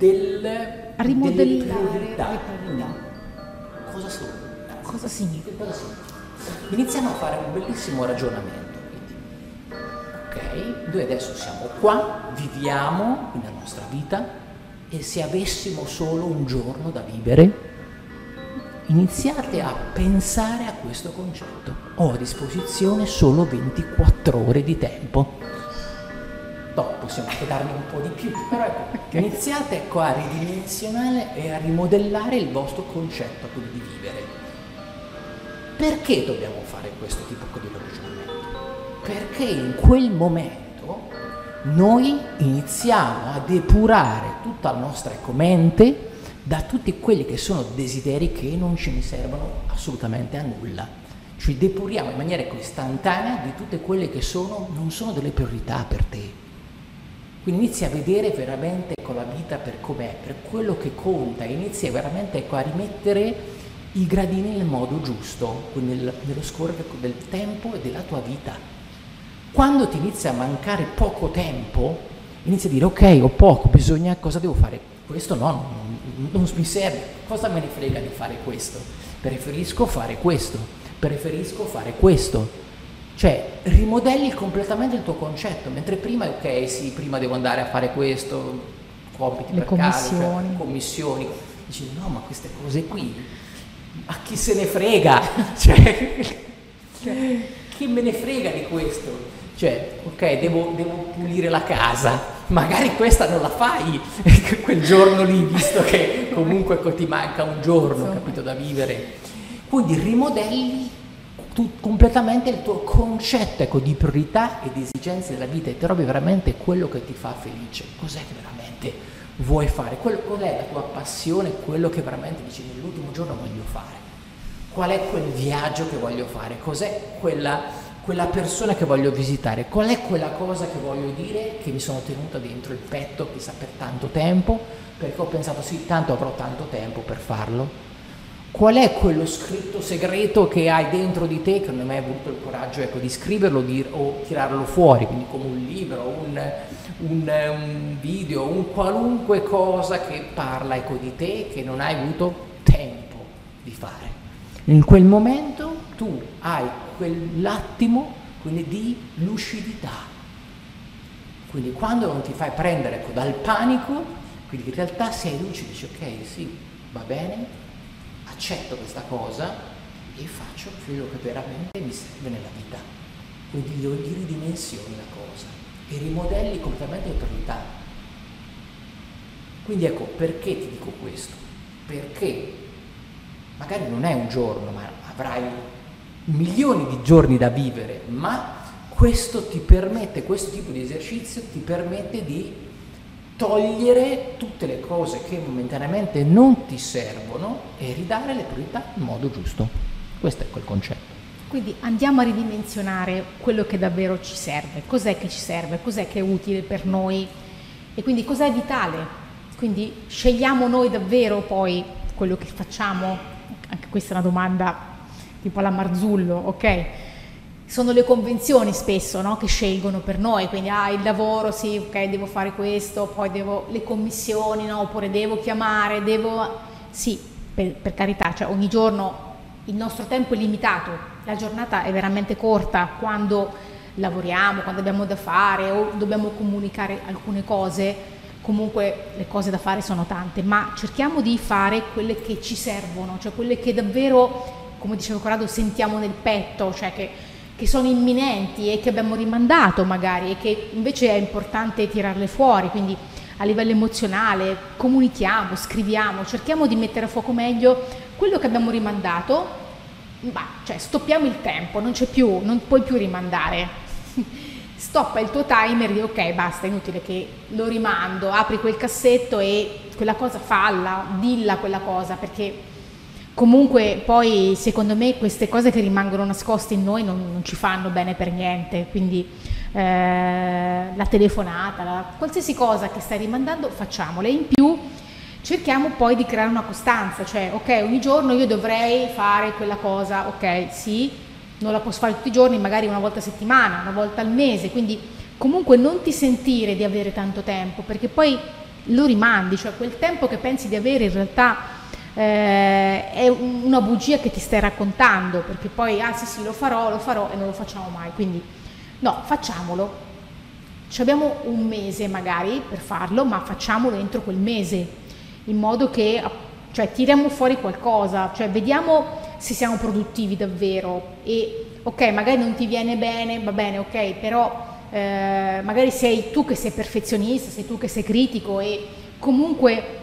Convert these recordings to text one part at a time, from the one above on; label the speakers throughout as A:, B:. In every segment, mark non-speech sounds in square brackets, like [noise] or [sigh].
A: del,
B: Rimodellare
A: priorità.
B: priorità.
A: Cosa sono?
B: Cosa significa?
A: Cosa? Iniziamo a fare un bellissimo ragionamento. quindi. Ok, noi adesso siamo qua, viviamo la nostra vita e se avessimo solo un giorno da vivere, iniziate a pensare a questo concetto. Ho a disposizione solo 24 ore di tempo. Dopo possiamo anche darne un po' di più, però ecco, [laughs] iniziate ecco, a ridimensionare e a rimodellare il vostro concetto quindi di vivere. Perché dobbiamo fare questo tipo di ragionamento? Perché in quel momento noi iniziamo a depurare tutta la nostra ecco, mente da tutti quelli che sono desideri che non ce ne servono assolutamente a nulla. Ci depuriamo in maniera ecco, istantanea di tutte quelle che sono, non sono delle priorità per te. Quindi inizi a vedere veramente ecco, la vita per com'è, per quello che conta, inizi veramente ecco, a rimettere i gradini nel modo giusto, nel- nello scorrere del tempo e della tua vita. Quando ti inizia a mancare poco tempo, inizi a dire ok, ho poco, bisogna, cosa devo fare? Questo no, non, non mi serve, cosa me ne frega di fare questo? Preferisco fare questo, preferisco fare questo. Cioè, rimodelli completamente il tuo concetto, mentre prima, ok, sì, prima devo andare a fare questo, compiti
B: Le
A: per cioè,
B: commissioni.
A: commissioni. Dici, no, ma queste cose qui, a chi se ne frega? [laughs] cioè, chi me ne frega di questo? Cioè, ok, devo, devo pulire la casa, magari questa non la fai [laughs] quel giorno lì, visto che comunque ti manca un giorno,
B: Insomma.
A: capito, da vivere. Quindi rimodelli tu- completamente il tuo concetto ecco, di priorità e di esigenze della vita e trovi veramente quello che ti fa felice. Cos'è che veramente vuoi fare? Quello- qual è la tua passione, quello che veramente dici nell'ultimo giorno voglio fare? Qual è quel viaggio che voglio fare? Cos'è quella, quella persona che voglio visitare? Qual è quella cosa che voglio dire che mi sono tenuta dentro il petto chissà per tanto tempo? Perché ho pensato sì, tanto avrò tanto tempo per farlo. Qual è quello scritto segreto che hai dentro di te che non hai mai avuto il coraggio ecco, di scriverlo di- o tirarlo fuori, quindi come un libro, un, un- un video, un qualunque cosa che parla ecco, di te che non hai avuto tempo di fare. In quel momento tu hai quell'attimo quindi, di lucidità. Quindi quando non ti fai prendere ecco, dal panico, quindi in realtà sei lucido, dici ok, sì, va bene, accetto questa cosa e faccio quello che veramente mi serve nella vita. Quindi lo- ridimensioni la cosa e rimodelli completamente le priorità. Quindi ecco, perché ti dico questo? Perché magari non è un giorno, ma avrai milioni di giorni da vivere, ma questo ti permette, questo tipo di esercizio ti permette di togliere tutte le cose che momentaneamente non ti servono e ridare le priorità in modo giusto. Questo è quel concetto.
B: Quindi andiamo a ridimensionare quello che davvero ci serve, cos'è che ci serve, cos'è che è utile per noi e quindi cos'è vitale. Quindi scegliamo noi davvero poi quello che facciamo, anche questa è una domanda tipo alla Marzullo, ok? Sono le convenzioni spesso no, che scelgono per noi, quindi ah, il lavoro, sì, ok, devo fare questo, poi devo le commissioni, no, oppure devo chiamare, devo... Sì, per, per carità, cioè ogni giorno il nostro tempo è limitato, la giornata è veramente corta quando lavoriamo, quando abbiamo da fare o dobbiamo comunicare alcune cose, comunque le cose da fare sono tante, ma cerchiamo di fare quelle che ci servono, cioè quelle che davvero, come diceva Corrado, sentiamo nel petto, cioè che, che sono imminenti e che abbiamo rimandato magari e che invece è importante tirarle fuori, quindi a livello emozionale comunichiamo, scriviamo, cerchiamo di mettere a fuoco meglio quello che abbiamo rimandato, ma cioè stoppiamo il tempo, non c'è più, non puoi più rimandare. [laughs] Stoppa il tuo timer e di ok, basta, è inutile che lo rimando, apri quel cassetto e quella cosa falla, dilla quella cosa, perché comunque poi secondo me queste cose che rimangono nascoste in noi non, non ci fanno bene per niente, quindi eh, la telefonata, la- qualsiasi cosa che stai rimandando facciamola in più cerchiamo poi di creare una costanza, cioè ok ogni giorno io dovrei fare quella cosa, ok sì, non la posso fare tutti i giorni, magari una volta a settimana, una volta al mese, quindi comunque non ti sentire di avere tanto tempo, perché poi lo rimandi, cioè quel tempo che pensi di avere in realtà eh, è una bugia che ti stai raccontando, perché poi, ah sì sì, lo farò, lo farò e non lo facciamo mai. Quindi no, facciamolo. Ci abbiamo un mese magari per farlo, ma facciamolo entro quel mese, in modo che cioè, tiriamo fuori qualcosa, cioè vediamo se siamo produttivi davvero e ok, magari non ti viene bene, va bene, ok, però eh, magari sei tu che sei perfezionista, sei tu che sei critico e comunque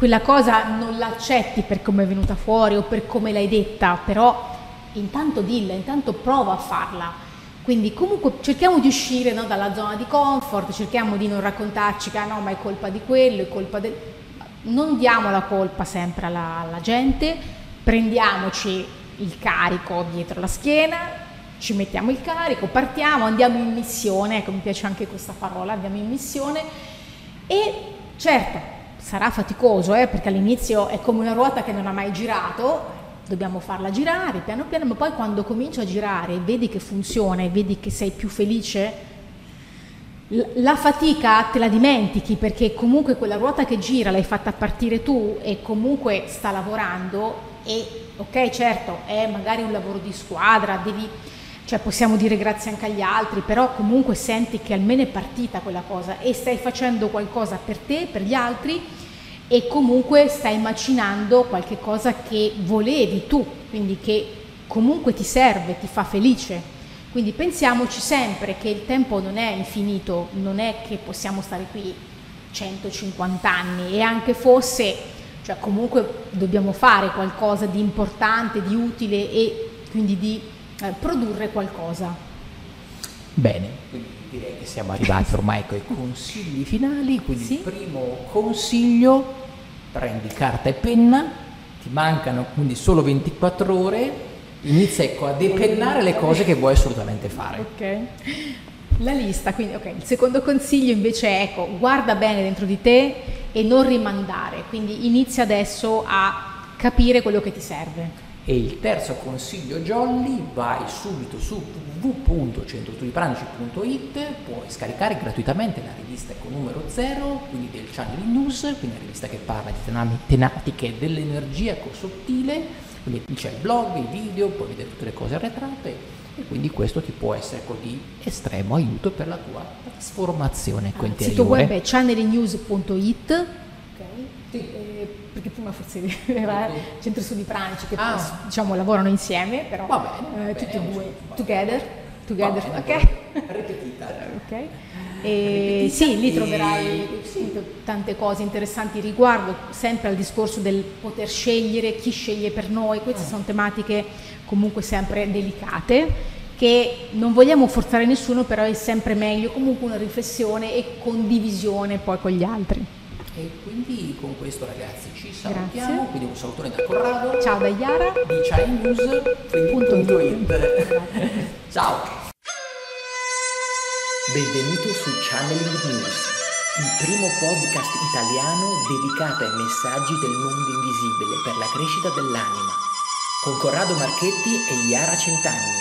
B: quella cosa non l'accetti per come è venuta fuori o per come l'hai detta, però intanto dilla, intanto prova a farla. Quindi comunque cerchiamo di uscire no, dalla zona di comfort, cerchiamo di non raccontarci che ah, no, ma è colpa di quello, è colpa del... Non diamo la colpa sempre alla, alla gente, prendiamoci il carico dietro la schiena, ci mettiamo il carico, partiamo, andiamo in missione, ecco mi piace anche questa parola, andiamo in missione e certo sarà faticoso eh, perché all'inizio è come una ruota che non ha mai girato, dobbiamo farla girare piano piano, ma poi quando comincia a girare e vedi che funziona e vedi che sei più felice, la fatica te la dimentichi perché comunque quella ruota che gira l'hai fatta partire tu e comunque sta lavorando e ok certo è magari un lavoro di squadra, devi cioè possiamo dire grazie anche agli altri, però comunque senti che almeno è partita quella cosa e stai facendo qualcosa per te, per gli altri e comunque stai macinando qualche cosa che volevi tu, quindi che comunque ti serve, ti fa felice. Quindi pensiamoci sempre che il tempo non è infinito, non è che possiamo stare qui 150 anni e anche fosse, cioè comunque dobbiamo fare qualcosa di importante, di utile e quindi di eh, produrre qualcosa.
A: Bene, quindi direi che siamo arrivati ormai con i consigli finali, quindi sì? il primo consiglio, prendi carta e penna, ti mancano quindi solo 24 ore, inizia ecco, a depennare le cose che vuoi assolutamente fare.
B: Ok. La lista, quindi ok, il secondo consiglio invece è ecco, guarda bene dentro di te e non rimandare, quindi inizia adesso a capire quello che ti serve.
A: E il terzo consiglio jolly, vai subito su www.centrostudipranici.it, puoi scaricare gratuitamente la rivista Eco numero 0, quindi del Channel News, quindi una rivista che parla di tematiche dell'energia eco sottile, quindi c'è il blog, i video, puoi vedere tutte le cose arretrate e quindi questo ti può essere di estremo aiuto per la tua trasformazione eco interiore. Il
B: sito web è channelnews.it. Perché prima forse [laughs] era il centro studi Pranici che ah. poi, diciamo lavorano insieme, però
A: va bene,
B: eh, tutti e due, together, together
A: bene, ok? Ripetita. [laughs]
B: ok. E sì, lì troverai sì, tante cose interessanti riguardo sempre al discorso del poter scegliere chi sceglie per noi, queste ah. sono tematiche comunque sempre delicate che non vogliamo forzare nessuno, però è sempre meglio comunque una riflessione e condivisione poi con gli altri.
A: E quindi con questo ragazzi ci salutiamo, Grazie. quindi un salutone da Corrado.
B: Ciao da Iara.
A: Di ChineNews.it. [laughs] Ciao. Benvenuto su Channeling News, il primo podcast italiano dedicato ai messaggi del mondo invisibile per la crescita dell'anima, con Corrado Marchetti e Iara Centanni